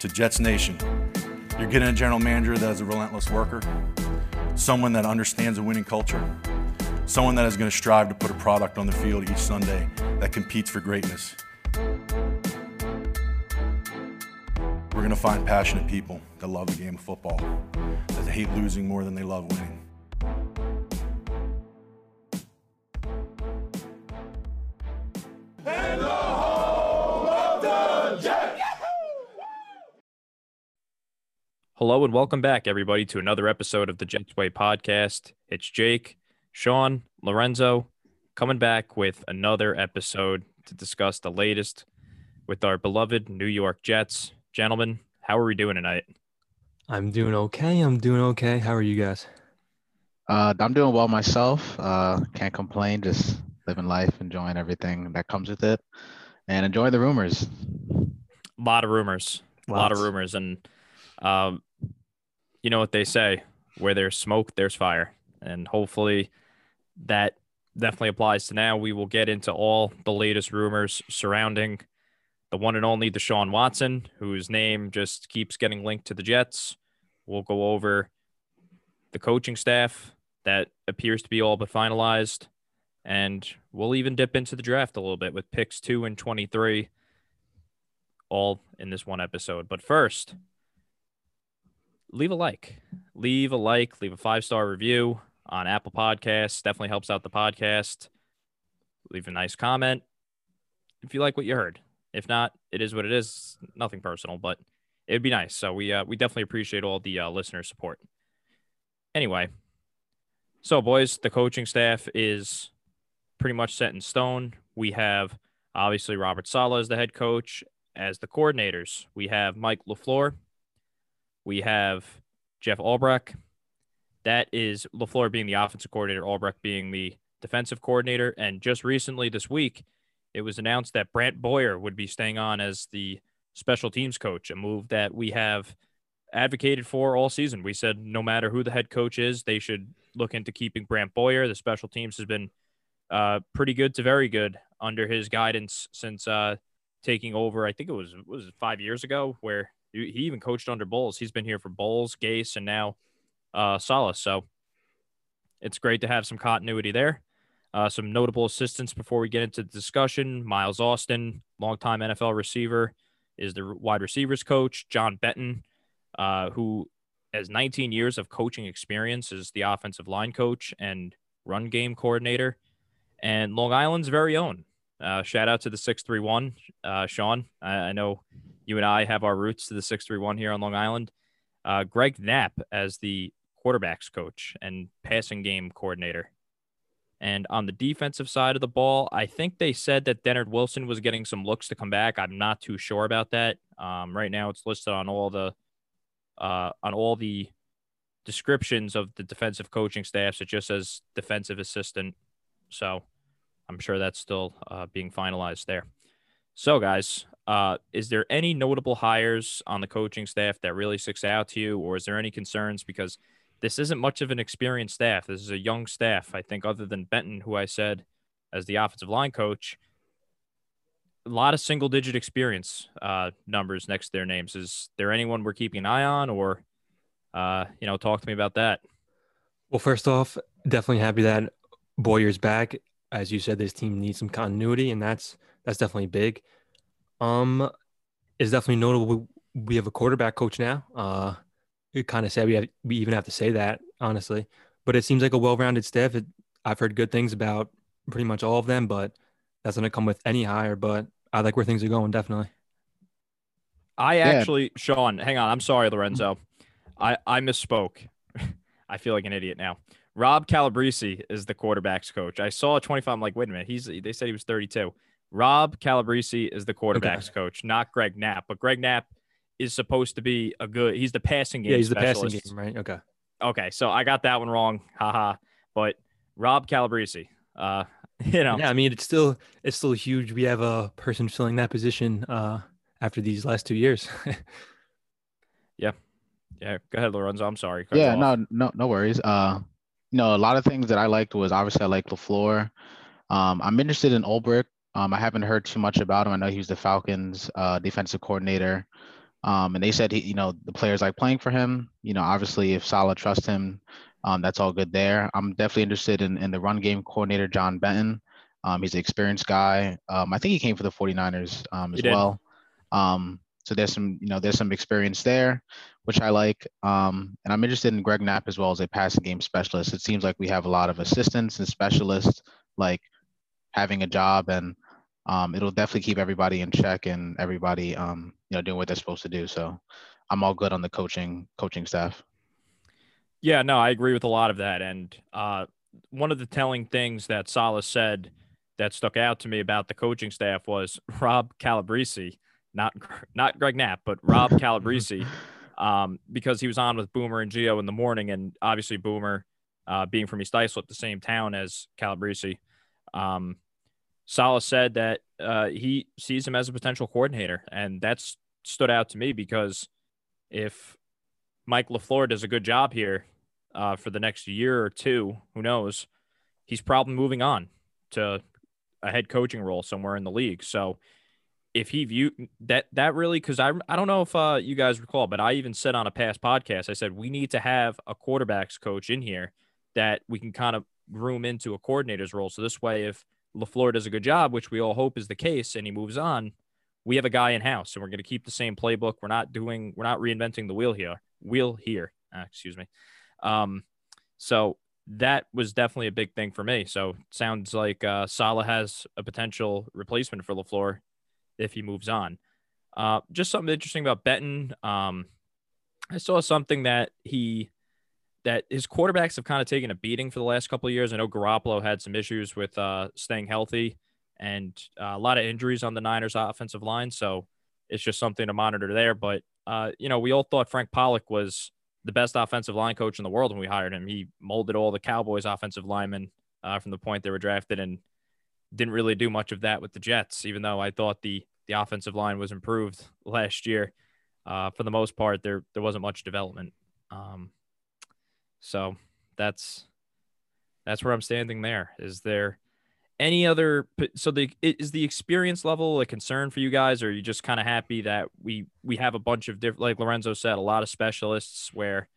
to Jets Nation. You're getting a general manager that is a relentless worker, someone that understands a winning culture, someone that is going to strive to put a product on the field each Sunday that competes for greatness. We're going to find passionate people that love the game of football, that hate losing more than they love winning. Hello and welcome back, everybody, to another episode of the Jets Way podcast. It's Jake, Sean, Lorenzo coming back with another episode to discuss the latest with our beloved New York Jets. Gentlemen, how are we doing tonight? I'm doing okay. I'm doing okay. How are you guys? Uh, I'm doing well myself. Uh, can't complain. Just living life, enjoying everything that comes with it, and enjoying the rumors. A lot of rumors. A lot of rumors. And um, you know what they say where there's smoke, there's fire. And hopefully that definitely applies to now. We will get into all the latest rumors surrounding the one and only Deshaun Watson, whose name just keeps getting linked to the Jets. We'll go over the coaching staff that appears to be all but finalized. And we'll even dip into the draft a little bit with picks two and 23, all in this one episode. But first, leave a like. Leave a like, leave a five star review on Apple Podcasts. Definitely helps out the podcast. Leave a nice comment if you like what you heard. If not, it is what it is. Nothing personal, but it'd be nice. So we uh, we definitely appreciate all the uh, listener support. Anyway, so boys, the coaching staff is pretty much set in stone. We have obviously Robert Saleh as the head coach. As the coordinators, we have Mike LaFleur we have Jeff Ulbrich. That is LaFleur being the offensive coordinator, Ulbrich being the defensive coordinator. And just recently this week, it was announced that Brant Boyer would be staying on as the special teams coach, a move that we have advocated for all season. We said no matter who the head coach is, they should look into keeping Brant Boyer. The special teams has been uh, pretty good to very good under his guidance since uh, taking over. I think it was was five years ago, where he even coached under Bowles. He's been here for Bowles, Gase, and now uh, Saleh. So it's great to have some continuity there. Uh, some notable assistants before we get into the discussion. Miles Austin, longtime NFL receiver, is the wide receivers coach. John Benton, uh, who has 19 years of coaching experience, is the offensive line coach and run game coordinator. And Long Island's very own. Uh, shout out to the 631, uh, Sean. I, I know you and I have our roots to the 631 here on Long Island. Uh, Greg Knapp as the quarterbacks coach and passing game coordinator. And on the defensive side of the ball, I think they said that Dennard Wilson was getting some looks to come back. I'm not too sure about that. Um, right now, it's listed on all the uh, on all the descriptions of the defensive coaching staffs. It just says defensive assistant. So I'm sure that's still uh, being finalized there. So, guys, uh, is there any notable hires on the coaching staff that really sticks out to you, or is there any concerns? Because this isn't much of an experienced staff. This is a young staff. I think, other than Benton, who I said as the offensive line coach, a lot of single digit experience uh, numbers next to their names. Is there anyone we're keeping an eye on, or, uh, you know, talk to me about that? Well, first off, definitely happy that Boyer's back. As you said, this team needs some continuity, and that's that's definitely big. Um, it's definitely notable. We have a quarterback coach now. Uh, it kind of sad we have, we even have to say that honestly, but it seems like a well-rounded staff. It, I've heard good things about pretty much all of them, but that's going to come with any hire. But I like where things are going. Definitely. I actually, yeah. Sean, hang on. I'm sorry, Lorenzo. I I misspoke. I feel like an idiot now. Rob Calabrese is the quarterbacks coach. I saw 25. I'm like, wait a minute. He's they said he was 32. Rob Calabrese is the quarterbacks okay. coach, not Greg Knapp. But Greg Knapp is supposed to be a good. He's the passing game. Yeah, he's specialist. the passing game, right? Okay. Okay, so I got that one wrong. Haha. But Rob Calabrese, uh, you know. Yeah, I mean it's still it's still huge. We have a person filling that position uh, after these last two years. yeah. Yeah. Go ahead, Lorenzo. I'm sorry. Cut yeah. No. No. No worries. Uh, you know, a lot of things that I liked was obviously I like LaFleur. Um, I'm interested in Ulbrich um, I haven't heard too much about him. I know he was the Falcons uh, defensive coordinator Um, and they said he, you know, the players like playing for him. You know, obviously if Saleh trusts him, um, that's all good there. I'm definitely interested in, in the run game coordinator, John Benton. Um, he's an experienced guy. Um, I think he came for the 49ers um, as well. Um, so there's some, you know, there's some experience there, which I like. Um, and I'm interested in Greg Knapp as well as a passing game specialist. It seems like we have a lot of assistants and specialists like having a job and um, it'll definitely keep everybody in check and everybody, um, you know, doing what they're supposed to do. So I'm all good on the coaching coaching staff. Yeah, no, I agree with a lot of that. And uh, one of the telling things that Saleh said that stuck out to me about the coaching staff was Rob Calabrese, not not Greg Knapp, but Rob Calabrese, um, because he was on with Boomer and Gio in the morning, and obviously Boomer, uh, being from East Islip, the same town as Calabrese, um, Saleh said that uh, he sees him as a potential coordinator, and that's stood out to me because if Mike LaFleur does a good job here uh, for the next year or two, who knows, he's probably moving on to a head coaching role somewhere in the league. So if he view that that really because I I don't know if uh, you guys recall, but I even said on a past podcast, I said we need to have a quarterbacks coach in here that we can kind of groom into a coordinator's role. So this way, if LaFleur does a good job, which we all hope is the case, and he moves on, we have a guy in house, and we're going to keep the same playbook. We're not doing, we're not reinventing the wheel here. Wheel here, uh, excuse me. Um, so that was definitely a big thing for me. So sounds like uh, Saleh has a potential replacement for LaFleur if he moves on. Uh, just something interesting about Benton. Um, I saw something that he that his quarterbacks have kind of taken a beating for the last couple of years. I know Garoppolo had some issues with uh, staying healthy and uh, a lot of injuries on the Niners offensive line. So it's just something to monitor there. But, uh, you know, we all thought Frank Pollack was the best offensive line coach in the world when we hired him. He molded all the Cowboys offensive linemen uh, from the point they were drafted and didn't really do much of that with the Jets, even though I thought the, the offensive line was improved last year. Uh, for the most part, there there wasn't much development. Um, so that's that's where I'm standing there. Is there any other so the is the experience level a concern for you guys or are you just kind of happy that we we have a bunch of different like Lorenzo said a lot of specialists where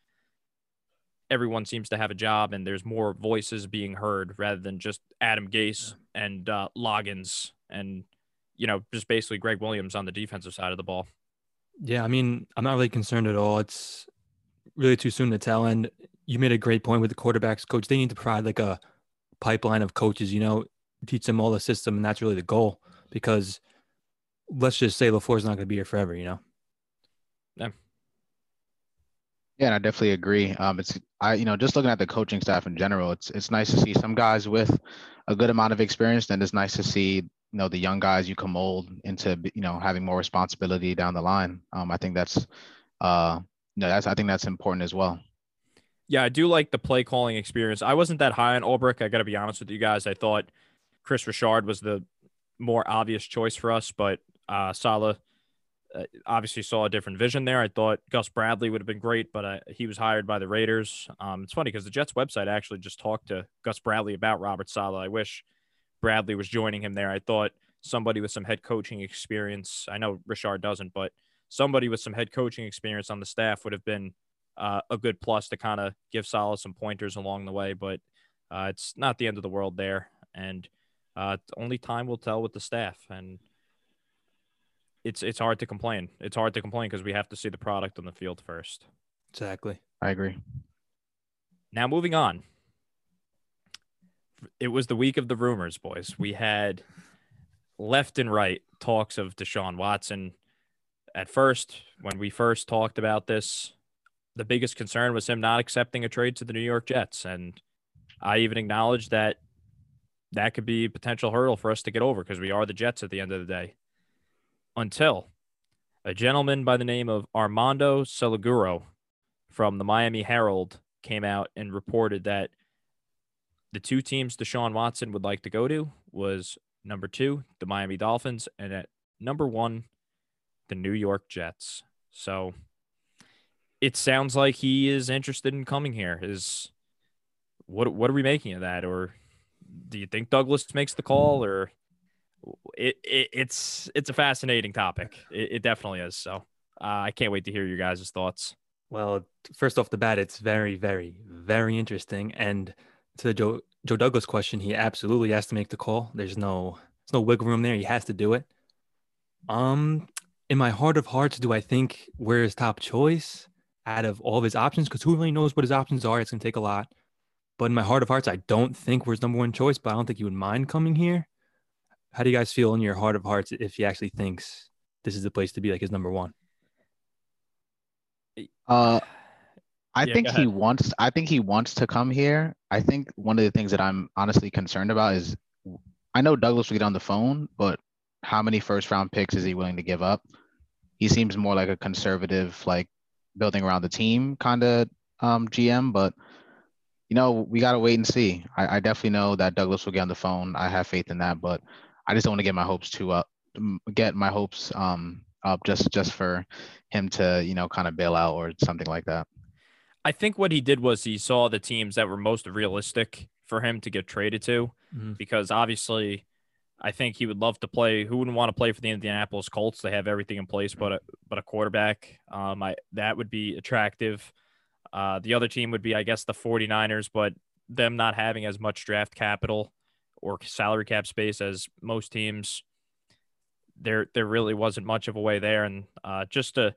everyone seems to have a job and there's more voices being heard rather than just Adam Gase yeah. and uh, Loggains and you know just basically Gregg Williams on the defensive side of the ball. Yeah, I mean, I'm not really concerned at all. It's really too soon to tell and you made a great point with the quarterbacks coach. They need to provide like a pipeline of coaches, you know, teach them all the system. And that's really the goal because let's just say LaFleur's not going to be here forever, you know? Yeah. Yeah, and I definitely agree. Um, it's I, you know, just looking at the coaching staff in general, it's it's nice to see some guys with a good amount of experience, and it's nice to see you know the young guys you can mold into you know having more responsibility down the line. Um, I think that's uh, know, that's I think that's important as well. Yeah, I do like the play calling experience. I wasn't that high on Ulbrich. I got to be honest with you guys. I thought Kris Richard was the more obvious choice for us, but uh, uh, obviously saw a different vision there. I thought Gus Bradley would have been great, but uh, he was hired by the Raiders. Um, it's funny because the Jets website actually just talked to Gus Bradley about Robert Saleh. I wish Bradley was joining him there. I thought somebody with some head coaching experience. I know Richard doesn't, but somebody with some head coaching experience on the staff would have been uh, a good plus to kind of give Saleh some pointers along the way. But uh, it's not the end of the world there, and uh, only time will tell with the staff. And it's it's hard to complain. It's hard to complain because we have to see the product on the field first. Exactly. I agree. Now moving on. It was the week of the rumors, boys. We had left and right talks of Deshaun Watson. At first, when we first talked about this, the biggest concern was him not accepting a trade to the New York Jets. And I even acknowledged that that could be a potential hurdle for us to get over because we are the Jets at the end of the day. Until a gentleman by the name of Armando Salguero from the Miami Herald came out and reported that the two teams Deshaun Watson would like to go to was number two, the Miami Dolphins, and at number one, the New York Jets. So it sounds like he is interested in coming here. Is what what are we making of that? Or do you think Douglas makes the call? Or it, it it's it's a fascinating topic. It, it definitely is. So uh, I can't wait to hear your guys' thoughts. Well, first off the bat, it's very, very, very interesting. And to the Joe Joe Douglas question, he absolutely has to make the call. There's no there's no wiggle room there. He has to do it. Um, in my heart of hearts, do I think we're his top choice out of all of his options? Because who really knows what his options are? It's gonna take a lot. But in my heart of hearts, I don't think we're his number one choice. But I don't think he would mind coming here. How do you guys feel in your heart of hearts if he actually thinks this is the place to be, like his number one? Uh, I Yeah, think he wants. I think he wants to come here. I think one of the things that I'm honestly concerned about is, I know Douglas will get on the phone, but how many first round picks is he willing to give up? He seems more like a conservative, like building around the team kind of um, GM. But you know, we gotta wait and see. I, I definitely know that Douglas will get on the phone. I have faith in that, but I just don't want to get my hopes too up. Get my hopes um up just just for him to you know kind of bail out or something like that. I think what he did was he saw the teams that were most realistic for him to get traded to, Mhm. because obviously, I think he would love to play. Who wouldn't want to play for the Indianapolis Colts? They have everything in place, but a, but a quarterback. Um, I that would be attractive. Uh, the other team would be, I guess, the 49ers, but them not having as much draft capital or salary cap space as most teams, there there really wasn't much of a way there. And uh, just to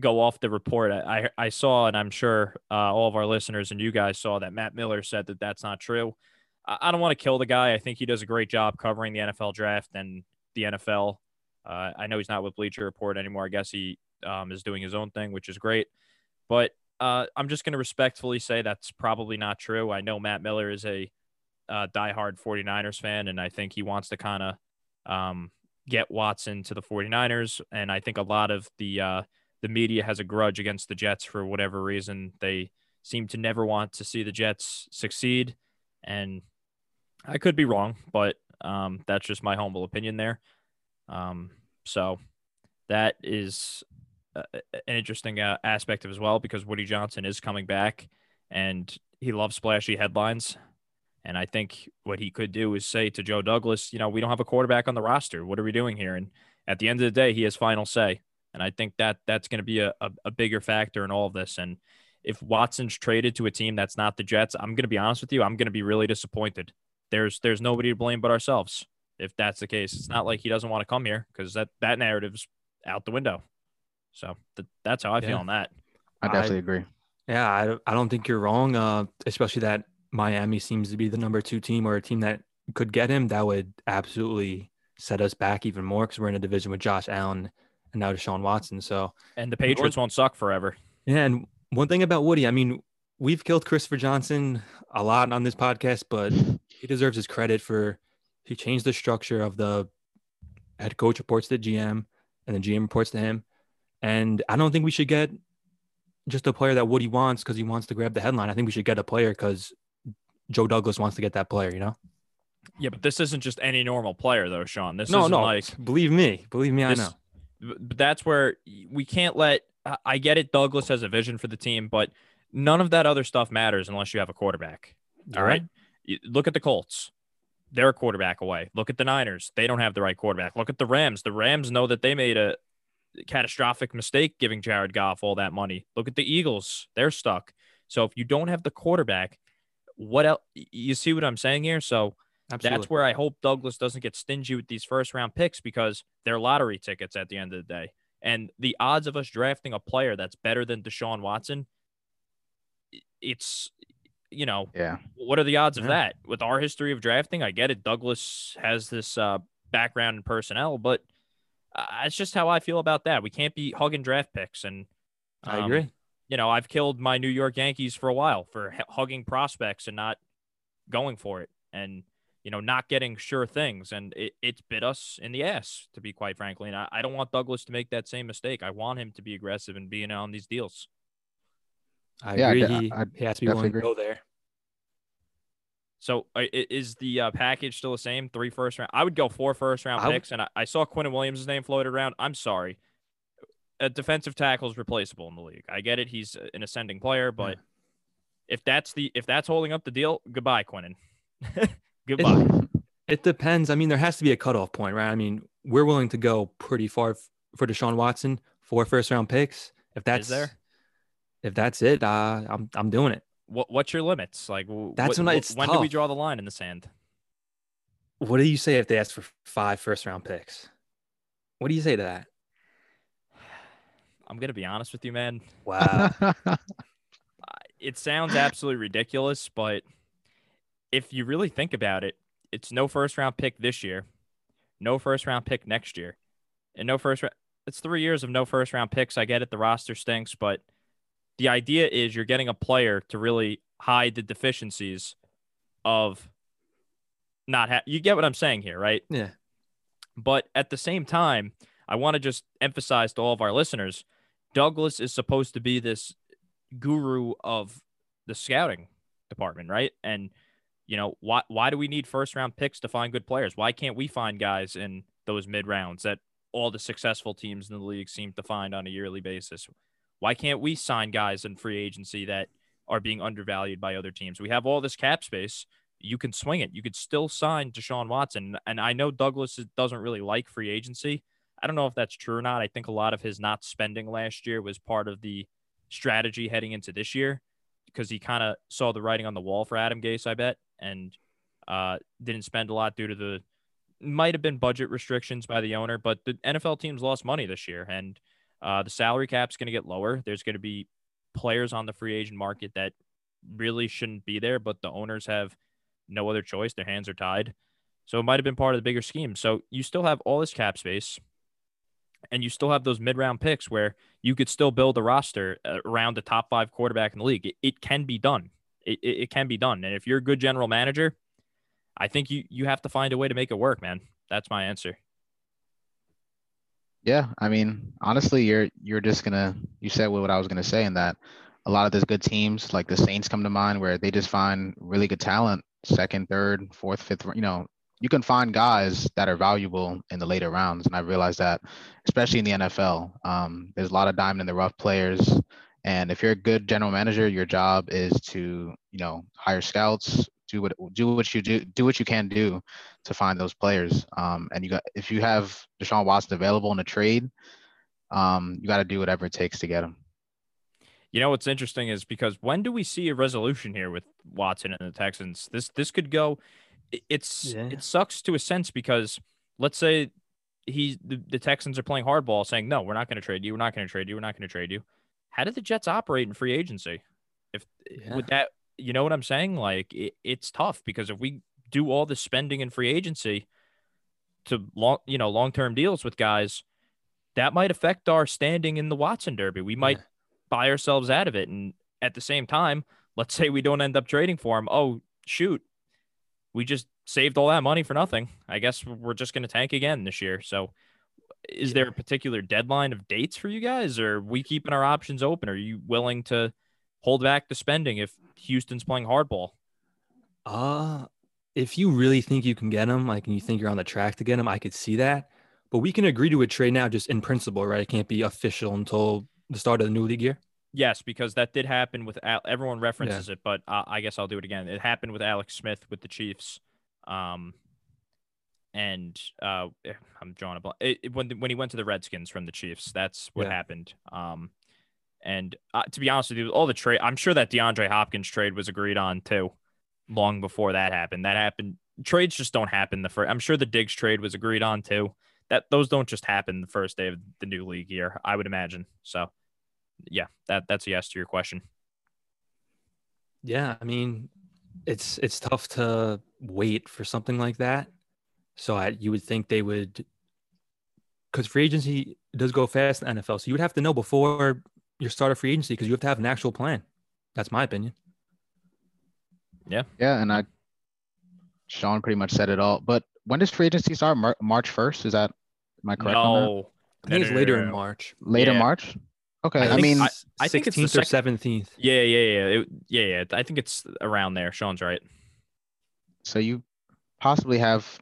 go off the report, I I saw, and I'm sure uh, all of our listeners and you guys saw that Matt Miller said that that's not true. I, don't want to kill the guy. I think he does a great job covering the NFL draft and the NFL. Uh, I know he's not with Bleacher Report anymore. I guess he um, is doing his own thing, which is great. But uh, I'm just going to respectfully say that's probably not true. I know Matt Miller is a uh, diehard 49ers fan, and I think he wants to kind of um, get Watson to the 49ers. And I think a lot of the uh, the media has a grudge against the Jets for whatever reason. They seem to never want to see the Jets succeed, and I could be wrong, but um, that's just my humble opinion there. Um, so that is uh, an interesting uh, aspect of as well because Woody Johnson is coming back and he loves splashy headlines. And I think what he could do is say to Joe Douglas, you know, we don't have a quarterback on the roster. What are we doing here? And at the end of the day, he has final say. And I think that that's going to be a, a, a bigger factor in all of this. And if Watson's traded to a team that's not the Jets, I'm going to be honest with you, I'm going to be really disappointed. There's there's nobody to blame but ourselves if that's the case. It's not like he doesn't want to come here because that that narrative's out the window. So th- that's how I feel on that. I I- definitely agree. Yeah, I, don't- I don't think you're wrong. Uh, especially that Miami seems to be the number two team or a team that could get him. That would absolutely set us back even more because we're in a division with Josh Allen and now Deshaun Watson. So And the Patriots won't suck forever. yeah, and one thing about Woody, I mean, we've killed Christopher Johnson a lot on this podcast, but he deserves his credit for he changed the structure of the head coach reports to GM and the GM reports to him. And I don't think we should get just a player that Woody wants because he wants to grab the headline. I think we should get a player because Joe Douglas wants to get that player, you know? Yeah, but this isn't just any normal player though, Sean. This no, no. like believe me. Believe me, I know. but that's where we can't let I- get it Douglas has a vision for the team, but none of that other stuff matters unless you have a quarterback. All You're right. Look at the Colts. They're a quarterback away. Look at the Niners. They don't have the right quarterback. Look at the Rams. The Rams know that they made a catastrophic mistake giving Jared Goff all that money. Look at the Eagles. They're stuck. So if you don't have the quarterback, what else? You see what I'm saying here? So Absolutely. that's where I hope Douglas doesn't get stingy with these first round picks because they're lottery tickets at the end of the day. And the odds of us drafting a player that's better than Deshaun Watson, it's, you know, Yeah. what are the odds of that? With our history of drafting, I get it. Douglas has this uh, background in personnel, but uh, it's just how I feel about that. We can't be hugging draft picks. And I um, agree. You know, I've killed my New York Yankees for a while for h- hugging prospects and not going for it, and you know, not getting sure things, and it, it's bit us in the ass, to be quite frankly. And I, I don't want Douglas to make that same mistake. I want him to be aggressive and being on these deals. I Yeah, agree. de- he, I he has to be definitely willing to go there. So uh, is the uh, package still the same? Three first round. I would go four first round I would- picks, and I, I saw Quinn Williams' name floated around. I'm sorry, a defensive tackle is replaceable in the league. I get it; he's an ascending player, but if that's the if that's holding up the deal, goodbye, Quinnen. goodbye. It depends. I mean, there has to be a cutoff point, right? I mean, we're willing to go pretty far f- for Deshaun Watson. four first round picks. If that's Is there? If that's it, uh, I'm I'm doing it. What what's your limits? Like That's what- when it's when do we draw the line in the sand? What do you say if they ask for five first round picks? What do you say to that? I'm gonna be honest with you, man. Wow. It sounds absolutely ridiculous, but if you really think about it, it's no first round pick this year, no first round pick next year, and no first round. It's three years of no first round picks. I get it. The roster stinks, but the idea is you're getting a player to really hide the deficiencies of not ha- you get what I'm saying here, right? yeah. But at the same time, I want to just emphasize to all of our listeners Douglas is supposed to be this guru of the scouting department, right? And, you know, why, why do we need first round picks to find good players? Why can't we find guys in those mid rounds that all the successful teams in the league seem to find on a yearly basis? Why can't we sign guys in free agency that are being undervalued by other teams? We have all this cap space you can swing it. You could still sign Deshaun Watson. And I know Douglas doesn't really like free agency. I don't know if that's true or not. I think a lot of his not spending last year was part of the strategy heading into this year because he kind of saw the writing on the wall for Adam Gase, I bet, and uh, didn't spend a lot due to the might have been budget restrictions by the owner, but the NFL teams lost money this year, and uh, the salary cap's going to get lower. There's going to be players on the free agent market that really shouldn't be there, but the owners have no other choice. Their hands are tied. So it might have been part of the bigger scheme. So you still have all this cap space and you still have those mid round picks where you could still build a roster uh, around the top five quarterback in the league. It, it can be done. It, it, it can be done. And if you're a good general manager, I think you, you have to find a way to make it work, man. That's my answer. Yeah, I mean, honestly, you're you're just gonna you said what I was gonna say in that a lot of those good teams like the Saints come to mind where they just find really good talent, second, third, fourth, fifth, you know, you can find guys that are valuable in the later rounds. And I realized that, especially in the NFL, um, there's a lot of diamond in the rough players. And if you're a good general manager, your job is to, you know, hire scouts, do what do what you do, do what you can do to find those players. Um, and you got if you have Deshaun Watson available in a trade, um, you got to do whatever it takes to get him. You know what's interesting is because when do we see a resolution here with Watson and the Texans? This this could go. It's Yeah. it sucks to a sense because let's say he the, the Texans are playing hardball, saying no, we're not going to trade you, we're not going to trade you, we're not going to trade you. How did the Jets operate in free agency? If Yeah. would that, you know what I'm saying? Like it, it's tough because if we do all the spending in free agency to long you know long term deals with guys, that might affect our standing in the Watson Derby. We might Yeah. buy ourselves out of it. And at the same time, let's say we don't end up trading for him. Oh, shoot. We just saved all that money for nothing. I guess we're just going to tank again this year. So, is there a particular deadline of dates for you guys, or are we keeping our options open? Are you willing to hold back the spending if Houston's playing hardball? Uh, if you really think you can get him, like, and you think you're on the track to get him, I could see that. But we can agree to a trade now, just in principle, right? It can't be official until the start of the new league year. Yes, because that did happen with Al- everyone references it, but uh, I guess I'll do it again. It happened with Alex Smith with the Chiefs, um, and uh, eh, I'm drawing a blank. It, it- when when he went to the Redskins from the Chiefs, that's what Yeah. happened. Um, and uh, to be honest with you, all the trade, I'm sure that DeAndre Hopkins trade was agreed on too, long before that happened. That happened. Trades just don't happen the first. I'm sure the Diggs trade was agreed on too. That those don't just happen the first day of the new league year. I would imagine. So yeah, that that's a yes to your question. Yeah, I mean, it's it's tough to wait for something like that. So I, you would think they would, because free agency does go fast in NFL. So you would have to know before your start of free agency because you have to have an actual plan. That's my opinion. Yeah, Yeah, and I, Sean pretty much said it all. But when does free agency start? Mar- March first? Is that my I correct on that? No, I think it's no, later no, in. March. Later Yeah. March. Okay, I, think mean, I- I think it's the 16th or second- 17th. Yeah, yeah, yeah, it, yeah, yeah. I think it's around there. Sean's right. so you possibly have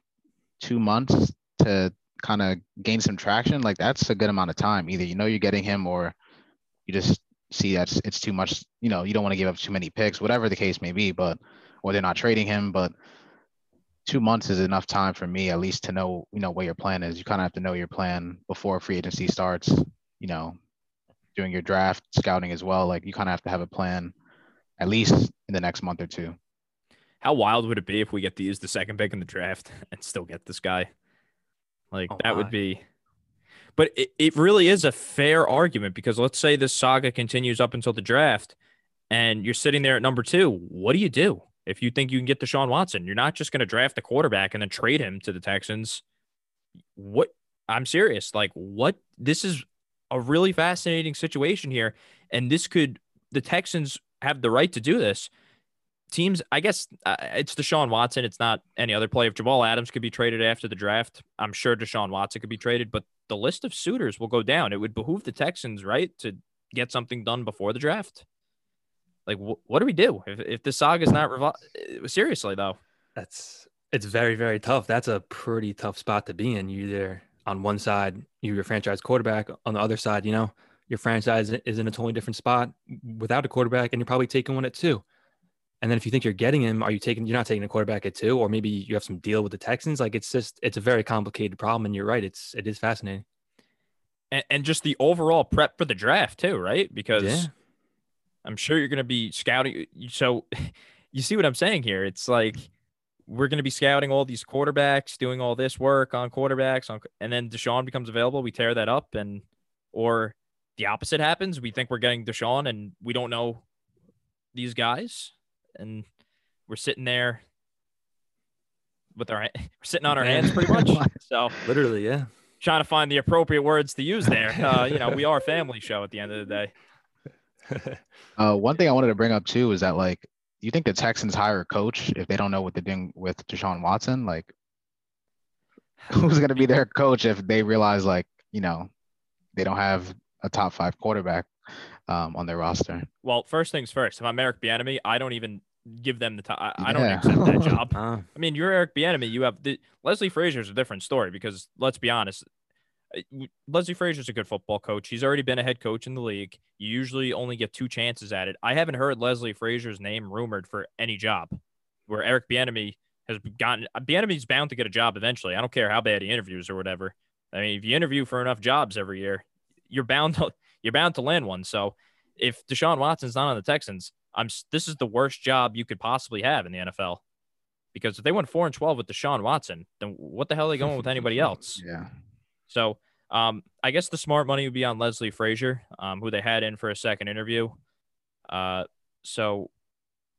two months to kind of gain some traction. Like that's a good amount of time. Either you know you're getting him, or you just see that it's, it's too much. You know, you don't want to give up too many picks, whatever the case may be. But or they're not trading him, but two months is enough time for me at least to know you know what your plan is. You kind of have to know your plan before free agency starts. you know, doing your draft scouting as well. Like you kind of have to have a plan at least in the next month or two. How wild would it be if we get to use the second pick in the draft and still get this guy? Like oh, that my. would be but it, it really is a fair argument because let's say this saga continues up until the draft and you're sitting there at number two. What do you do if you think you can get Deshaun Watson? You're not just going to draft the quarterback and then trade him to the Texans. What I'm serious. Like, what? This is a really fascinating situation here. And this could, the Texans have the right to do this. Teams, I guess uh, it's Deshaun Watson. It's not any other play. If Jamal Adams could be traded after the draft, I'm sure Deshaun Watson could be traded, but the list of suitors will go down. It would behoove the Texans, right, to get something done before the draft. Like, wh- what do we do if, if the saga is not revol- seriously though? That's it's very very tough. That's a pretty tough spot to be in. You there on one side, you're your franchise quarterback. On the other side, you know, your franchise is in a totally different spot without a quarterback, and you're probably taking one at two. And then if you think you're getting him, are you taking? You're not taking a quarterback at two, or maybe you have some deal with the Texans. Like it's just it's a very complicated problem, and you're right. It's it is fascinating. And, and just the overall prep for the draft too, right? Because yeah. I'm sure you're going to be scouting. So you see what I'm saying here? It's like we're going to be scouting all these quarterbacks, doing all this work on quarterbacks, on, and then Deshaun becomes available. We tear that up, and or the opposite happens. We think we're getting Deshaun, and we don't know these guys and we're sitting there with our we're sitting on our hands pretty much. So literally, yeah. Trying to find the appropriate words to use there. Uh, you know, we are a family show at the end of the day. uh, one thing I wanted to bring up too is that like, you think the Texans hire a coach if they don't know what they're doing with Deshaun Watson? Like, who's going to be their coach if they realize like, you know, they don't have a top five quarterback? Um, on their roster. Well, first things first. If I'm Eric Bieniemy, I don't even give them the time. I, I, don't accept that job. uh, I mean, you're Eric Bieniemy. You have the, Leslie Frazier's a different story because let's be honest. Uh, Leslie Frazier's a good football coach. He's already been a head coach in the league. You usually only get two chances at it. I haven't heard Leslie Frazier's name rumored for any job. Where Eric Bieniemy has gotten Bieniemy's bound to get a job eventually. I don't care how bad he interviews or whatever. I mean, if you interview for enough jobs every year, you're bound to you're bound to land one. So if Deshaun Watson's not on the Texans, I'm this is the worst job you could possibly have in the NFL. Because if they went four and twelve with Deshaun Watson, then what the hell are they going with anybody else? Yeah. So um, I guess the smart money would be on Leslie Frazier, um, who they had in for a second interview. Uh, so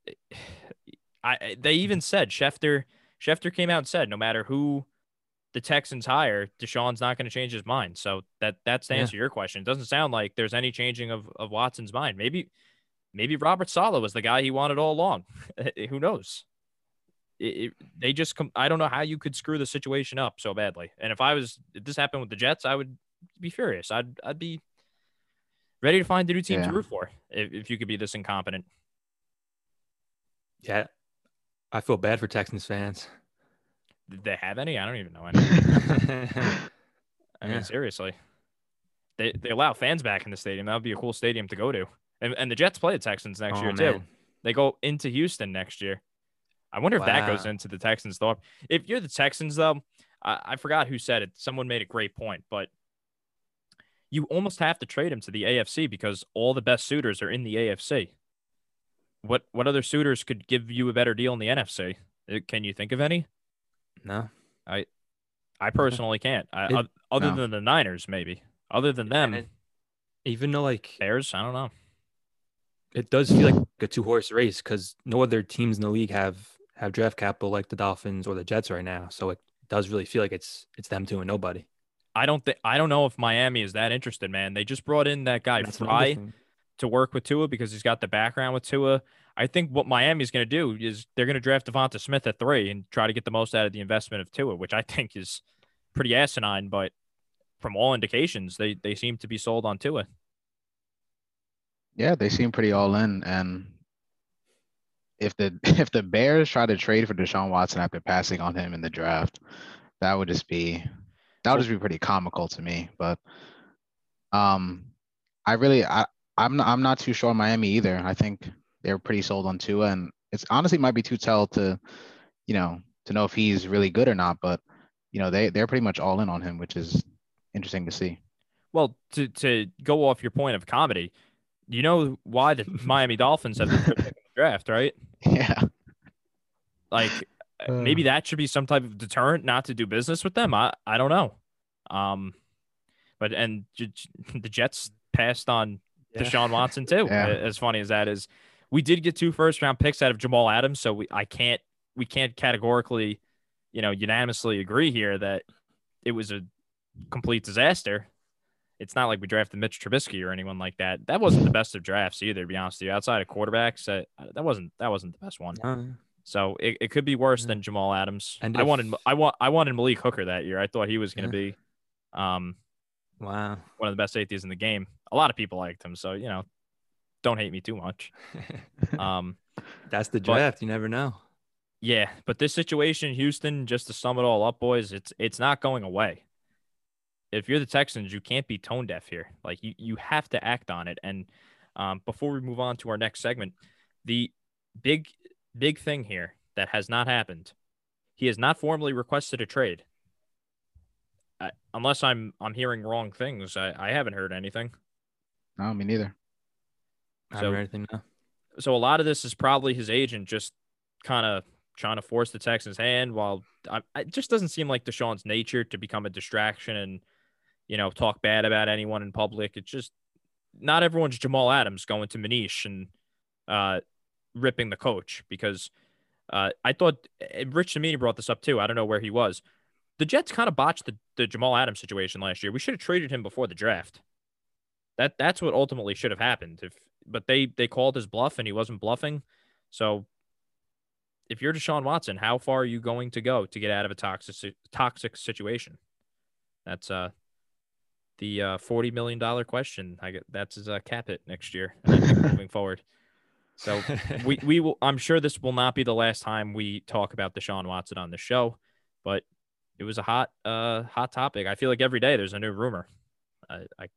I they even said Schefter Schefter came out and said no matter who the Texans hire, Deshaun's not going to change his mind. So that that's to answer yeah. your question. It doesn't sound like there's any changing of, of Watson's mind. Maybe maybe Robert Saleh was the guy he wanted all along. Who knows? It, it, they just come. I don't know how you could screw the situation up so badly. And if I was, if this happened with the Jets, I would be furious. I'd I'd be ready to find a new team yeah. to root for if, if you could be this incompetent. Yeah, I feel bad for Texans fans. Did they have any? I don't even know any. I mean, yeah. seriously, they they allow fans back in the stadium. That would be a cool stadium to go to. And, and the Jets play the Texans next oh, year man. too. They go into Houston next year. I wonder wow. if that goes into the Texans though. If you're the Texans though, I, I forgot who said it. Someone made a great point, but you almost have to trade him to the AFC because all the best suitors are in the AFC. What what other suitors could give you a better deal in the NFC? Uh, can you think of any? No, I, I personally can't. I, it, other no. than the Niners, maybe. Other than them, it, even though like Bears, I don't know. It does feel like a two horse race because no other teams in the league have have draft capital like the Dolphins or the Jets right now. So it does really feel like it's it's them two and nobody. I don't think I don't know if Miami is that interested, man. They just brought in that guy Fry to work with Tua because he's got the background with Tua. I think what Miami's going to do is they're going to draft Devonta Smith at three and try to get the most out of the investment of Tua, which I think is pretty asinine. But from all indications, they they seem to be sold on Tua. Yeah, they seem pretty all in. And if the if the Bears try to trade for Deshaun Watson after passing on him in the draft, that would just be that would just be pretty comical to me. But um, I really I I'm not, I'm not too sure on Miami either. I think they're pretty sold on Tua, and it's honestly might be too tell to, you know, to know if he's really good or not. But you know, they they're pretty much all in on him, which is interesting to see. Well, to to go off your point of comedy, you know why the Miami Dolphins have the draft, right? Yeah. Like uh, maybe that should be some type of deterrent not to do business with them. I I don't know. Um, but and the Jets passed on yeah. Deshaun Watson too. Yeah. As funny as that is, we did get two first round picks out of Jamal Adams, so we I can't we can't categorically, you know, unanimously agree here that it was a complete disaster. It's not like we drafted Mitch Trubisky or anyone like that. That wasn't the best of drafts either, to be honest with you. Outside of quarterbacks, uh, that wasn't that wasn't the best one. Uh, so it, it could be worse than Jamal Adams. And I if, wanted I want I wanted Malik Hooker that year. I thought he was going to yeah. be, um, wow, one of the best safeties in the game. A lot of people liked him, so you know, don't hate me too much. Um, that's the draft. But, you never know. Yeah, but this situation, Houston, just to sum it all up, boys, it's it's not going away. If you're the Texans, you can't be tone deaf here. Like you, you have to act on it. And um, before we move on to our next segment, the big big thing here that has not happened. He has not formally requested a trade. Uh, unless I'm I'm hearing wrong things, I, I haven't heard anything. No, me neither. I haven't heard anything. No. So a lot of this is probably his agent just kind of trying to force the Texans' hand. While I, it just doesn't seem like Deshaun's nature to become a distraction and you know talk bad about anyone in public. It's just not everyone's Jamal Adams going to Manish and uh, ripping the coach because uh, I thought Rich Cimini brought this up too. I don't know where he was. The Jets kind of botched the, the Jamal Adams situation last year. We should have traded him before the draft. That that's what ultimately should have happened. If but they they called his bluff and he wasn't bluffing. So if you're Deshaun Watson, how far are you going to go to get out of a toxic toxic situation? That's uh the uh, forty million dollar question. I get that's his uh, cap hit next year moving forward. So we we will. I'm sure this will not be the last time we talk about Deshaun Watson on the show, but it was a hot uh hot topic. I feel like every day there's a new rumor. I, I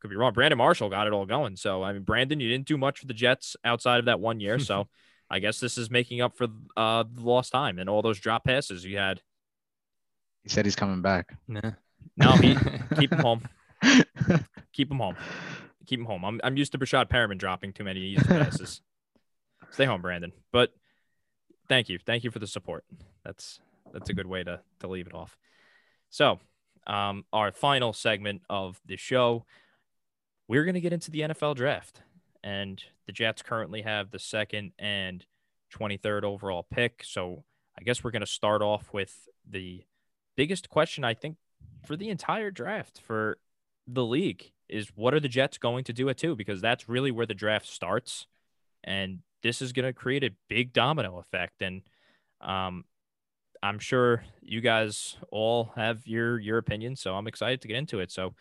could be wrong. Brandon Marshall got it all going. So I mean, Brandon, you didn't do much for the Jets outside of that one year. So I guess this is making up for uh, the lost time and all those drop passes you had. He said he's coming back. Nah. No, he, keep him home. keep him home. Keep him home. I'm, I'm used to Breshad Perriman dropping too many easy passes. Stay home, Brandon. But thank you. Thank you for the support. That's that's a good way to to leave it off. So, um, our final segment of the show, we're going to get into the NFL draft and the Jets currently have the second and 23rd overall pick. So I guess we're going to start off with the biggest question, I think, for the entire draft for the league is what are the Jets going to do at two? Because that's really where the draft starts. And this is going to create a big domino effect. And um, I'm sure you guys all have your your opinion, so I'm excited to get into it. So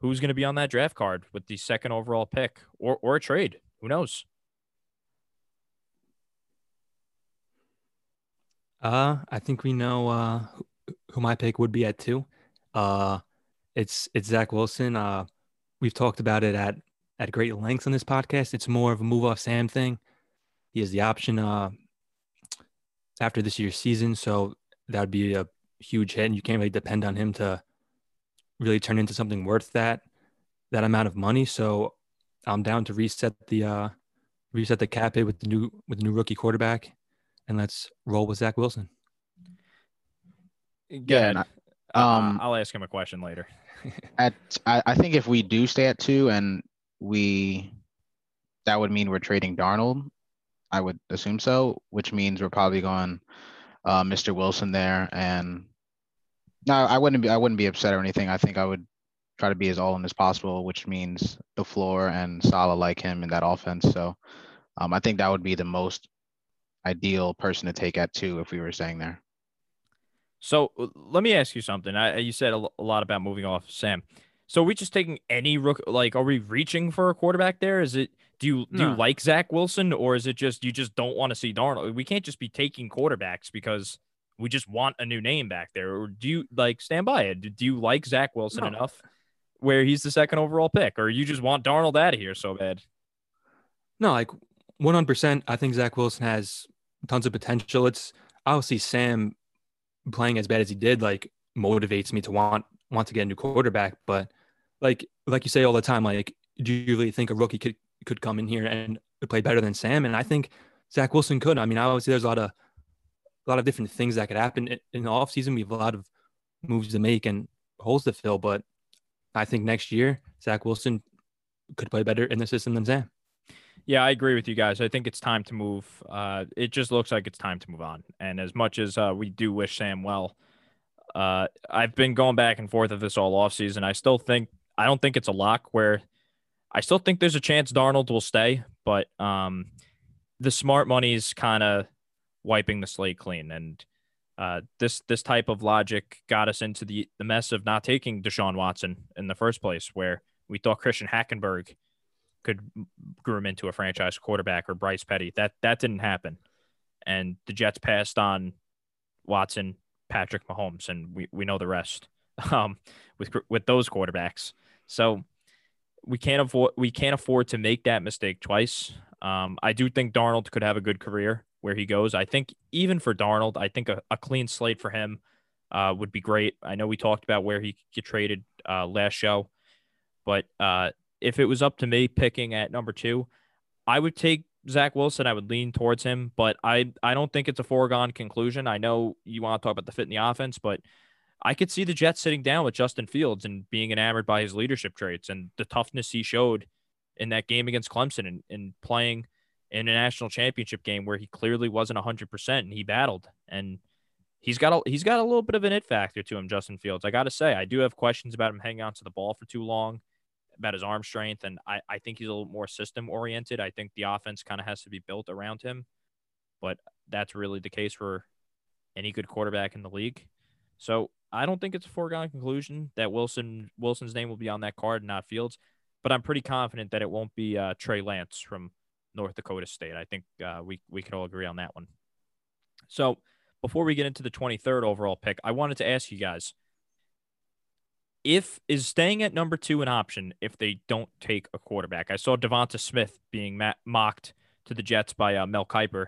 who's going to be on that draft card with the second overall pick or, or a trade. Who knows? Uh, I think we know uh, who my pick would be at two. Uh, it's it's Zach Wilson. Uh, we've talked about it at at great lengths on this podcast. It's more of a move off Sam thing. He has the option uh, after this year's season, so that would be a huge hit, and you can't really depend on him to really turn into something worth that that amount of money. So I'm down to reset the uh, reset the cap hit with the new with the new rookie quarterback, and let's roll with Zach Wilson. Yeah, um, I'll ask him a question later. at I, I think if we do stay at two and we that would mean we're trading Darnold. I would assume so, which means we're probably going uh, Mr. Wilson there and no, I wouldn't be. I wouldn't be upset or anything. I think I would try to be as all in as possible, which means LaFleur and Saleh like him in that offense. So, um, I think that would be the most ideal person to take at two if we were staying there. So let me ask you something. I, you said a lot about moving off Sam. So are we just taking any rook? Like, are we reaching for a quarterback there? Is it? Do you do no. you like Zach Wilson, or is it just you just don't want to see Darnold? We can't just be taking quarterbacks because we just want a new name back there. Or do you like stand by it? Do you like Zach Wilson no. enough where he's the second overall pick, or you just want Darnold out of here so bad? No, like 100%. I think Zach Wilson has tons of potential. It's obviously Sam playing as bad as he did, like motivates me to want want to get a new quarterback. But like like you say all the time, like do you really think a rookie could could come in here and play better than Sam? And I think Zach Wilson could. I mean, obviously there's a lot of a lot of different things that could happen in the offseason. We have a lot of moves to make and holes to fill, but I think next year Zach Wilson could play better in the system than Sam. Yeah, I agree with you guys. I think it's time to move. Uh, it just looks like it's time to move on. And as much as uh, we do wish Sam well, uh, I've been going back and forth of this all offseason. I still think I don't think it's a lock where I still think there's a chance Darnold will stay, but um, the smart money is kind of wiping the slate clean. And uh, this this type of logic got us into the, the mess of not taking Deshaun Watson in the first place, where we thought Christian Hackenberg could groom into a franchise quarterback or Bryce Petty. That that didn't happen. And the Jets passed on Watson, Patrick Mahomes, and we, we know the rest um, with with those quarterbacks. So we can't afford we can't afford to make that mistake twice. Um, I do think Darnold could have a good career where he goes. I think even for Darnold, I think a, a clean slate for him uh, would be great. I know we talked about where he get traded uh, last show, but uh, if it was up to me picking at number two, I would take Zach Wilson. I would lean towards him, but I I don't think it's a foregone conclusion. I know you want to talk about the fit in the offense, but I could see the Jets sitting down with Justin Fields and being enamored by his leadership traits and the toughness he showed in that game against Clemson and, and playing in a national championship game where he clearly wasn't 100% and he battled and he's got a he's got a little bit of an it factor to him Justin Fields. I got to say I do have questions about him hanging on to the ball for too long, about his arm strength and I I think he's a little more system oriented. I think the offense kind of has to be built around him. But that's really the case for any good quarterback in the league. So I don't think it's a foregone conclusion that Wilson Wilson's name will be on that card, not Fields. But I'm pretty confident that it won't be uh, Trey Lance from North Dakota State. I think uh, we we could all agree on that one. So before we get into the 23rd overall pick, I wanted to ask you guys if is staying at number two an option if they don't take a quarterback. I saw DeVonta Smith being ma- mocked to the Jets by uh, Mel Kiper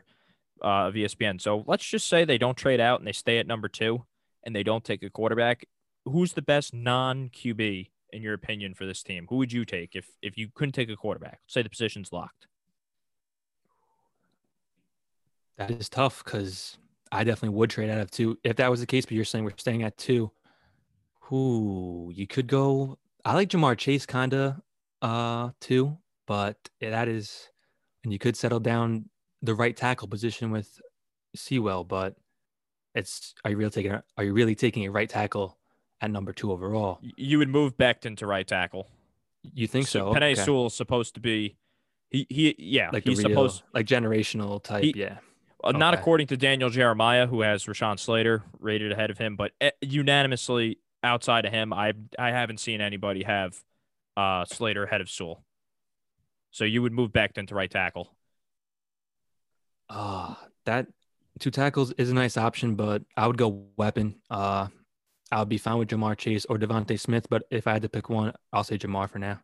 uh, of ESPN. So let's just say they don't trade out and they stay at number two and they don't take a quarterback. Who's the best non QB in your opinion for this team? Who would you take if if you couldn't take a quarterback? Say the position's locked. That is tough because I definitely would trade out of two if that was the case. But you're saying we're staying at two. Who you could go? I like Ja'Marr Chase kind of uh too, but that is, and you could settle down the right tackle position with Sewell, but it's are you really taking are you really taking a right tackle at number two overall? You would move Becton to right tackle. You think so? so? Penei okay. Sewell's supposed to be he he yeah like he's real, supposed like generational type he, yeah. Uh, okay. Not according to Daniel Jeremiah, who has Rashawn Slater rated ahead of him, but uh, unanimously outside of him, I I haven't seen anybody have uh, Slater ahead of Sewell. So you would move Becton to right tackle. Ah, uh, that two tackles is a nice option, but I would go weapon. Uh, I would be fine with Ja'Marr Chase or DeVonta Smith, but if I had to pick one, I'll say Ja'Marr for now.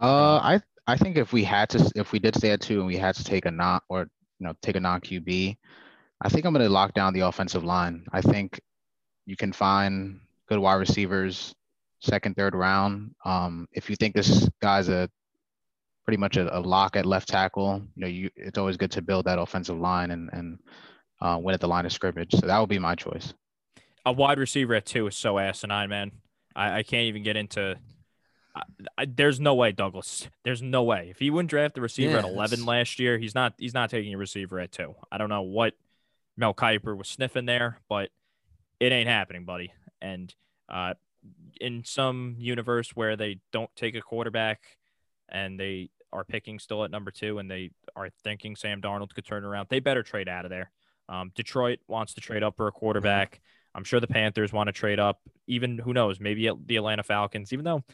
Uh, I I think if we had to, if we did stay at two and we had to take a non or you know take a non QB, I think I'm going to lock down the offensive line. I think you can find good wide receivers second, third round. Um, if you think this guy's a pretty much a, a, lock at left tackle, you know, you it's always good to build that offensive line and and uh, win at the line of scrimmage. So that would be my choice. A wide receiver at two is so asinine, man. I, I can't even get into I, I, there's no way Douglas. There's no way if he wouldn't draft the receiver yeah, at 11 last year, he's not. He's not taking a receiver at two. I don't know what Mel Kiper was sniffing there, but it ain't happening, buddy. And uh, in some universe where they don't take a quarterback and they are picking still at number two and they are thinking Sam Darnold could turn around, they better trade out of there. Um, Detroit wants to trade up for a quarterback. I'm sure the Panthers want to trade up. Even who knows, maybe the Atlanta Falcons. Even though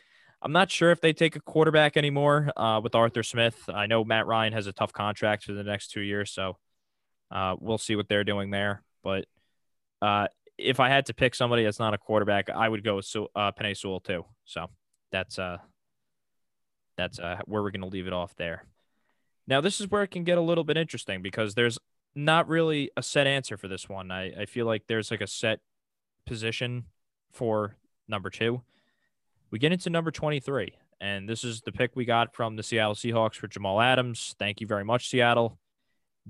I'm not sure if they take a quarterback anymore uh, with Arthur Smith. I know Matt Ryan has a tough contract for the next two years, so uh, we'll see what they're doing there. But uh, if I had to pick somebody that's not a quarterback, I would go with so, uh, Penei Sewell too. So that's uh, that's uh, where we're going to leave it off there. Now, this is where it can get a little bit interesting because there's not really a set answer for this one. I, I feel like there's like a set position for number two we get into number 23. And this is the pick we got from the Seattle Seahawks for Jamal Adams. Thank you very much, Seattle.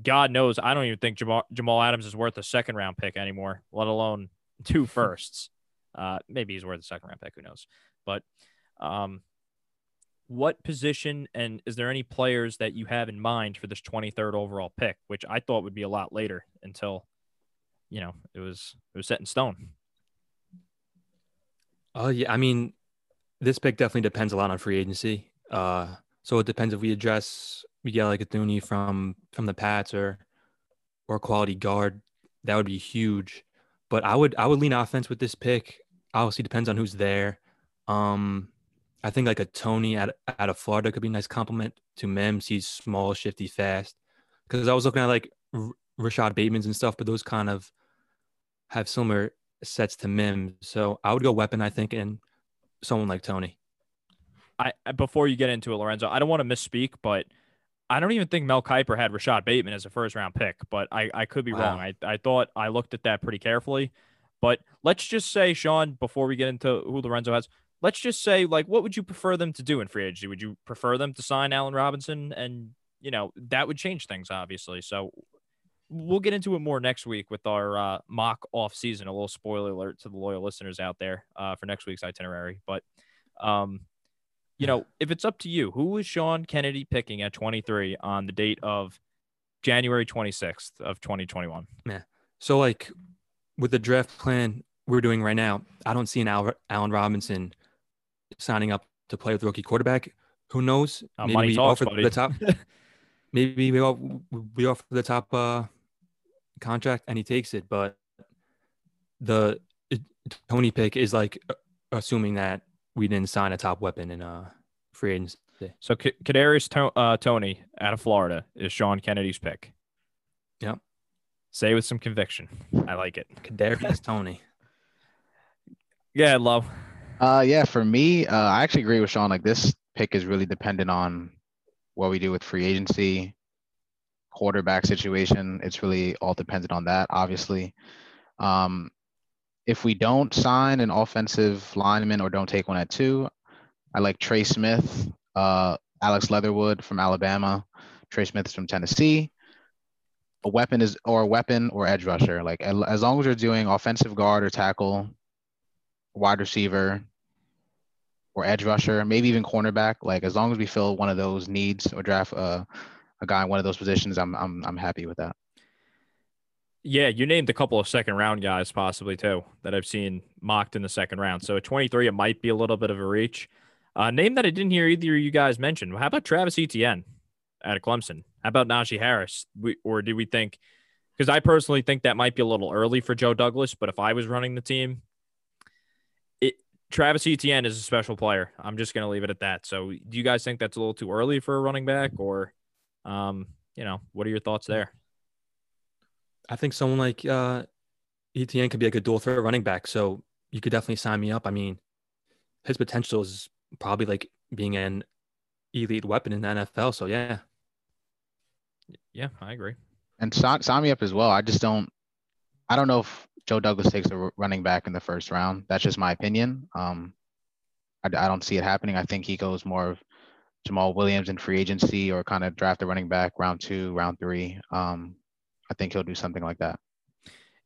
God knows, I don't even think Jamal, Jamal Adams is worth a second round pick anymore, let alone two firsts. Uh, maybe he's worth a second round pick. Who knows? But um, what position and is there any players that you have in mind for this 23rd overall pick, which I thought would be a lot later until, you know, it was it was set in stone. Oh yeah, I mean, this pick definitely depends a lot on free agency. Uh, so it depends if we address Miguel Agathuni from from the Pats or or quality guard. That would be huge. But I would I would lean offense with this pick. Obviously depends on who's there. Um, I think like a Toney out out of Florida could be a nice compliment to Mims. He's small, shifty, fast. Because I was looking at like R- Rashod Bateman's and stuff, but those kind of have similar sets to Mims. So I would go weapon, I think, and someone like Toney. I before you get into it, Lorenzo, I don't want to misspeak, but I don't even think Mel Kiper had Rashod Bateman as a first round pick, but I, I could be wow. wrong. I, I thought I looked at that pretty carefully. But let's just say, Sean, before we get into who Lorenzo has, let's just say, like, what would you prefer them to do in free agency? Would you prefer them to sign Allen Robinson? And, you know, that would change things, obviously. So we'll get into it more next week with our uh, mock off season. A little spoiler alert to the loyal listeners out there uh, for next week's itinerary. But, um, you know, if it's up to you, who is Sean Kennedy picking at 23 on the date of January 26th of 2021? Yeah. So, like, with the draft plan we're doing right now, I don't see an Al- Allen Robinson signing up to play with rookie quarterback. Who knows? Uh, maybe we talks, offer buddy. the top. maybe we offer, we offer the top uh, contract and he takes it. But the Toney pick is like assuming that we didn't sign a top weapon in uh free agency. So K- Kadarius to- uh, Toney out of Florida is Sean Kennedy's pick. Yep. Say with some conviction. I like it. Kadarius Tony. Yeah, I love. Uh, yeah, for me, uh, I actually agree with Sean. Like this pick is really dependent on what we do with free agency, quarterback situation. It's really all dependent on that, obviously. Um, if we don't sign an offensive lineman or don't take one at two, I like Trey Smith, uh, Alex Leatherwood from Alabama, Trey Smith is from Tennessee. A weapon is or a weapon or edge rusher. Like as long as you're doing offensive guard or tackle, wide receiver, or edge rusher, maybe even cornerback. Like as long as we fill one of those needs or draft uh, a guy in one of those positions, I'm I'm I'm happy with that. Yeah, you named a couple of second round guys possibly too that I've seen mocked in the second round. So at 23, it might be a little bit of a reach. Uh, name that I didn't hear either of you guys mention. How about Travis Etienne out of Clemson? How about Najee Harris? We, or do we think? Because I personally think that might be a little early for Joe Douglas. But if I was running the team, it Travis Etienne is a special player. I'm just going to leave it at that. So do you guys think that's a little too early for a running back, or, um, you know, what are your thoughts there? I think someone like uh, Etienne could be like a dual threat running back. So you could definitely sign me up. I mean, his potential is probably like being an elite weapon in the NFL. So yeah. Yeah, I agree. And sign, sign me up as well. I just don't. I don't know if Joe Douglas takes a running back in the first round. That's just my opinion. Um, I, I don't see it happening. I think he goes more of Jamaal Williams in free agency or kind of draft a running back round two, round three. Um, I think he'll do something like that.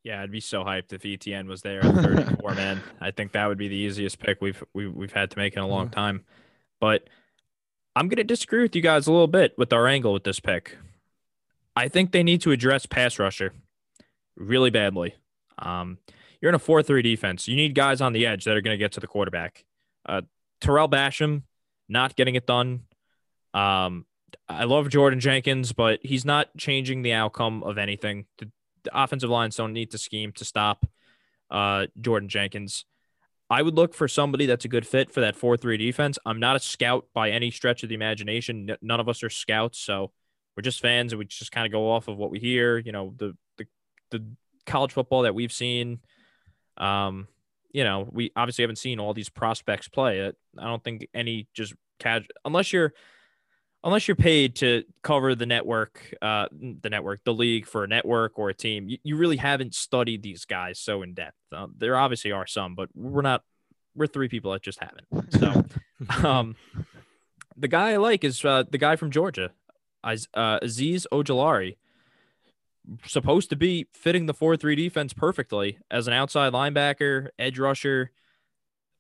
Yeah, I'd be so hyped if Etienne was there at 34, man. I think that would be the easiest pick we've we've, we've had to make in a long mm-hmm. time. But I'm going to disagree with you guys a little bit with our angle with this pick. I think they need to address pass rusher really badly. Um, you're in a 4 3 defense. You need guys on the edge that are going to get to the quarterback. Uh, Tarell Basham, not getting it done. Um, I love Jordan Jenkins, but he's not changing the outcome of anything. The, the offensive lines don't need to scheme to stop uh, Jordan Jenkins. I would look for somebody that's a good fit for that 4 3 defense. I'm not a scout by any stretch of the imagination. None of us are scouts. So we're just fans and we just kind of go off of what we hear, you know, the, the, the college football that we've seen. Um, you know, we obviously haven't seen all these prospects play. I don't think any just casual, unless you're unless you're paid to cover the network, uh, the network, the league for a network or a team, you, you really haven't studied these guys so in depth. Uh, there obviously are some, but we're not we're three people that just haven't. So, um, the guy I like is uh, the guy from Georgia, uh, Azeez Ojulari. Supposed to be fitting the four-three defense perfectly as an outside linebacker, edge rusher.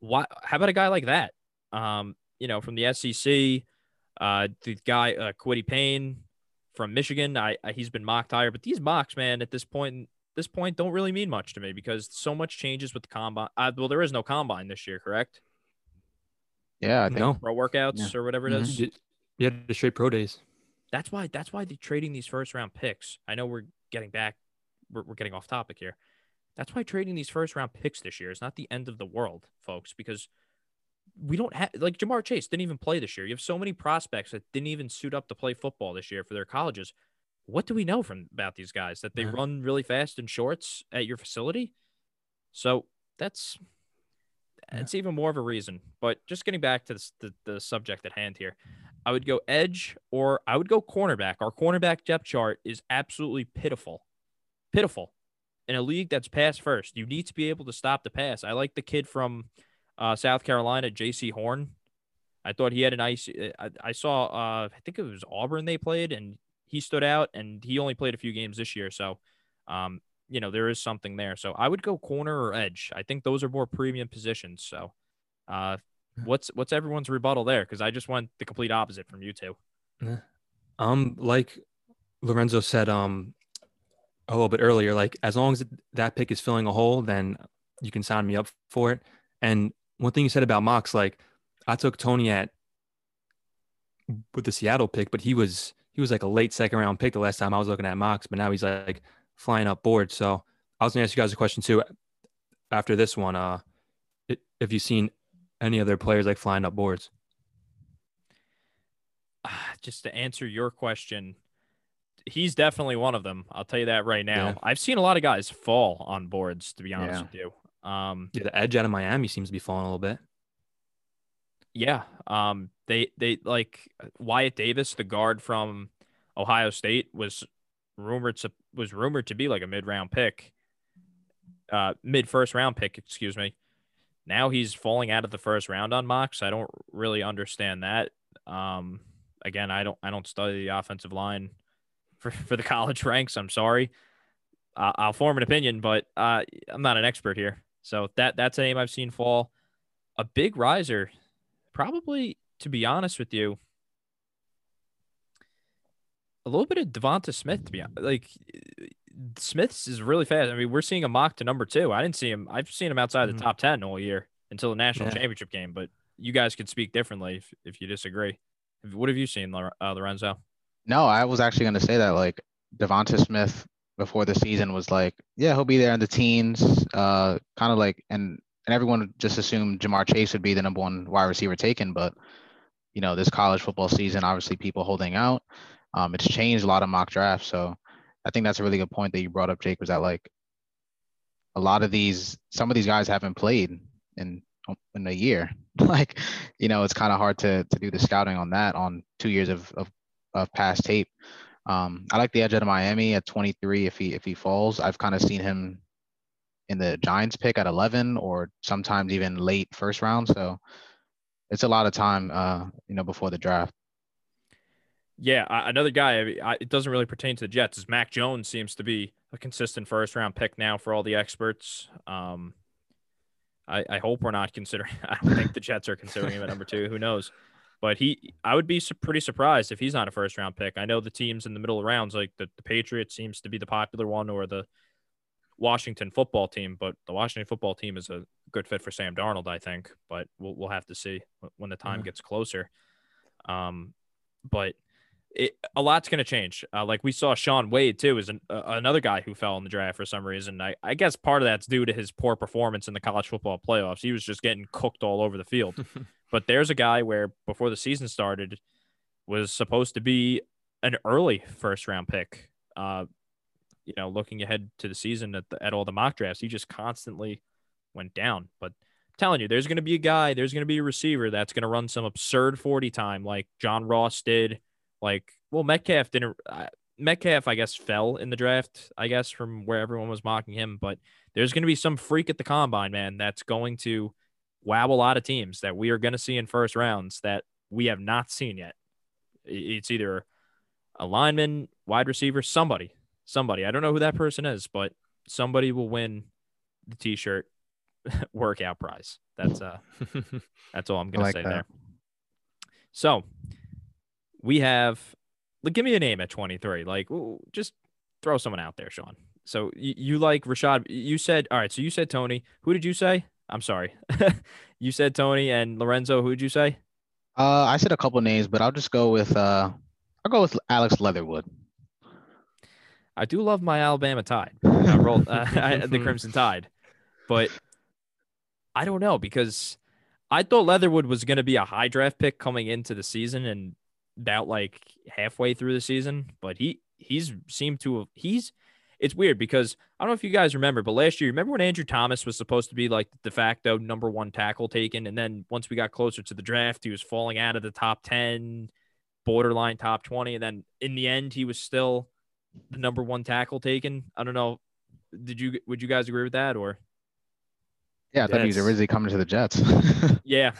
Why? How about a guy like that? Um, you know, from the SEC, uh, the guy uh, Kwity Paye from Michigan. I, I he's been mocked higher, but these mocks, man, at this point, this point, don't really mean much to me because so much changes with the combine. Uh, well, there is no combine this year, correct? Yeah, I think No. Pro workouts Yeah. or whatever it Mhm. is. You- You had the straight pro days. That's why. That's why they're trading these first round picks. I know we're getting back. We're, we're getting off topic here. That's why trading these first round picks this year is not the end of the world, folks, because we don't have like Ja'Marr Chase didn't even play this year. You have so many prospects that didn't even suit up to play football this year for their colleges. What do we know from about these guys that they Yeah. run really fast in shorts at your facility? So that's Yeah. even more of a reason. But just getting back to this, the the subject at hand here, I would go edge or I would go cornerback. Our cornerback depth chart is absolutely pitiful, pitiful. In a league that's pass first, you need to be able to stop the pass. I like the kid from uh, South Carolina, Jaycee Horn. I thought he had a nice. I, I saw. Uh, I think it was Auburn they played, and he stood out. And he only played a few games this year, so um, you know there is something there. So I would go corner or edge. I think those are more premium positions. So, uh, what's what's everyone's rebuttal there? Because I just went the complete opposite from you two. Um, like Lorenzo said, um, a little bit earlier, like as long as that pick is filling a hole, then you can sign me up for it. And one thing you said about Mox, like I took Toney at with the Seattle pick, but he was he was like a late second round pick the last time I was looking at Mox, but now he's like flying up board. So I was gonna ask you guys a question too. After this one, uh, if you've seen any other players like flying up boards? Just to answer your question, he's definitely one of them. I'll tell you that right now. Yeah. I've seen a lot of guys fall on boards, to be honest Yeah. with you. Um, Yeah, the edge out of Miami seems to be falling a little bit. yeah. Um, they they like Wyatt Davis, the guard from Ohio State, was rumored to was rumored to be like a mid round pick, uh, mid first round pick, excuse me. Now he's falling out of the first round on mocks. I don't really understand that. Um, again, I don't I don't study the offensive line for for the college ranks. I'm sorry. Uh, I'll form an opinion, but uh, I'm not an expert here. So that that's a name I've seen fall. A big riser, probably to be honest with you, a little bit of DeVonta Smith. To be hon- like, Smith's is really fast. I mean, we're seeing a mock to number two. I didn't see him. I've seen him outside Mhm. the top ten all year until the national Yeah. championship game. But you guys could speak differently if, if you disagree. What have you seen, uh, Lorenzo? No, I was actually going to say that like DeVonta Smith before the season was like, yeah, he'll be there in the teens, uh, kind of like, and and everyone just assumed Ja'Marr Chase would be the number one wide receiver taken, but you know, this college football season, obviously people holding out. Um, it's changed a lot of mock drafts, so I think that's a really good point that you brought up, Jake. Was that like a lot of these, some of these guys haven't played in in a year. like, you know, it's kind of hard to to do the scouting on that on two years of of, of past tape. Um, I like the edge out of Miami at 23 if he if he falls. I've kind of seen him in the Giants pick at 11 or sometimes even late first round. So it's a lot of time, uh, you know, before the draft. Yeah, another guy. I, it doesn't really pertain to the Jets. Is Mac Jones seems to be a consistent first round pick now for all the experts. Um, I, I hope we're not considering. I don't think the Jets are considering him at number two. Who knows? But he, I would be pretty surprised if he's not a first round pick. I know the teams in the middle of rounds, like the, the Patriots, seems to be the popular one, or the Washington football team. But the Washington football team is a good fit for Sam Darnold, I think. But we'll we'll have to see when the time Yeah. gets closer. Um, but it, a lot's going to change. Uh, like we saw Shaun Wade too is an, uh, another guy who fell in the draft for some reason. I, I guess part of that's due to his poor performance in the college football playoffs. He was just getting cooked all over the field. but there's a guy where before the season started was supposed to be an early first round pick. Uh, you know, looking ahead to the season at the, at all the mock drafts, he just constantly went down. But I'm telling you, there's going to be a guy, there's going to be a receiver that's going to run some absurd 40 time like John Ross did. Like, well, Metcalf didn't. Uh, Metcalf, I guess, fell in the draft. I guess from where everyone was mocking him, but there's going to be some freak at the combine, man. That's going to wow a lot of teams that we are going to see in first rounds that we have not seen yet. It's either a lineman, wide receiver, somebody, somebody. I don't know who that person is, but somebody will win the t-shirt workout prize. That's uh that's all I'm gonna say that. there. So we have like give me a name at 23. Like just throw someone out there, Sean. So you, you like Rashod. You said all right, so you said Toney. Who did you say? I'm sorry. you said Toney and Lorenzo. Who'd you say? Uh I said a couple names, but I'll just go with uh I'll go with Alex Leatherwood. I do love my Alabama Tide. I rolled uh, I, the Crimson Tide, but I don't know because I thought Leatherwood was going to be a high draft pick coming into the season and about like halfway through the season, but he he's seemed to have he's it's weird because I don't know if you guys remember, but last year, remember when Andrew Thomas was supposed to be like de facto number one tackle taken, and then once we got closer to the draft, he was falling out of the top ten, borderline top twenty, and then in the end, he was still the number one tackle taken. I don't know. Did you would you guys agree with that or? Yeah, I thought he was originally coming to the Jets. yeah,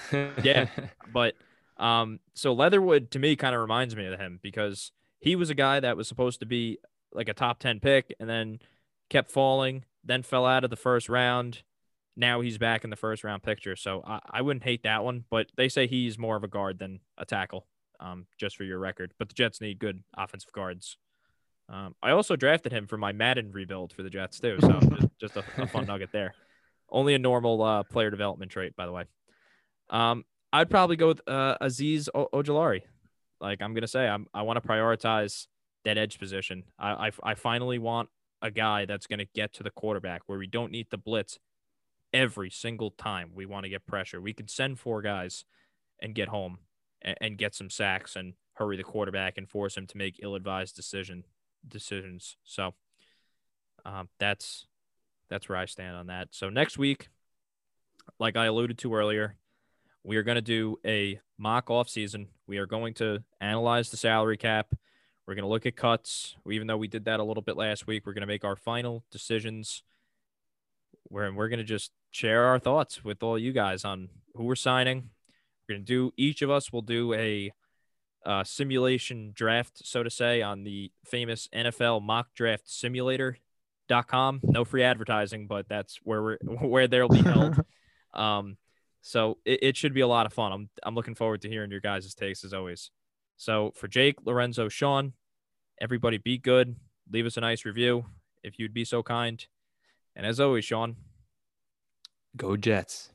yeah, but um, so Leatherwood to me kind of reminds me of him because he was a guy that was supposed to be like a top ten pick and then kept falling, then fell out of the first round. Now he's back in the first round picture, so I, I wouldn't hate that one. But they say he's more of a guard than a tackle, um, just for your record. But the Jets need good offensive guards. Um, I also drafted him for my Madden rebuild for the Jets too, so just, just a, a, fun nugget there. Only a normal uh, player development trait, by the way. Um, I'd probably go with uh, Azeez o- Ojulari. Like I'm gonna say, I'm, I want to prioritize that edge position. I, I, I finally want a guy that's gonna get to the quarterback where we don't need to blitz every single time we want to get pressure. We can send four guys and get home and, and get some sacks and hurry the quarterback and force him to make ill-advised decision decisions. So um, that's that's where I stand on that. So next week, like I alluded to earlier, we are going to do a mock off season. We are going to analyze the salary cap. We're going to look at cuts. Even though we did that a little bit last week, we're going to make our final decisions. Where we're going to just share our thoughts with all you guys on who we're signing. We're going to do each of us will do a uh, simulation draft, so to say, on the famous NFL mock draft simulator.com. No free advertising, but that's where we're where they'll be held. um, so it, it should be a lot of fun. I'm I'm looking forward to hearing your guys' takes as always. So for Jake, Lorenzo, Sean, everybody be good. Leave us a nice review if you'd be so kind. And as always, Sean, go Jets.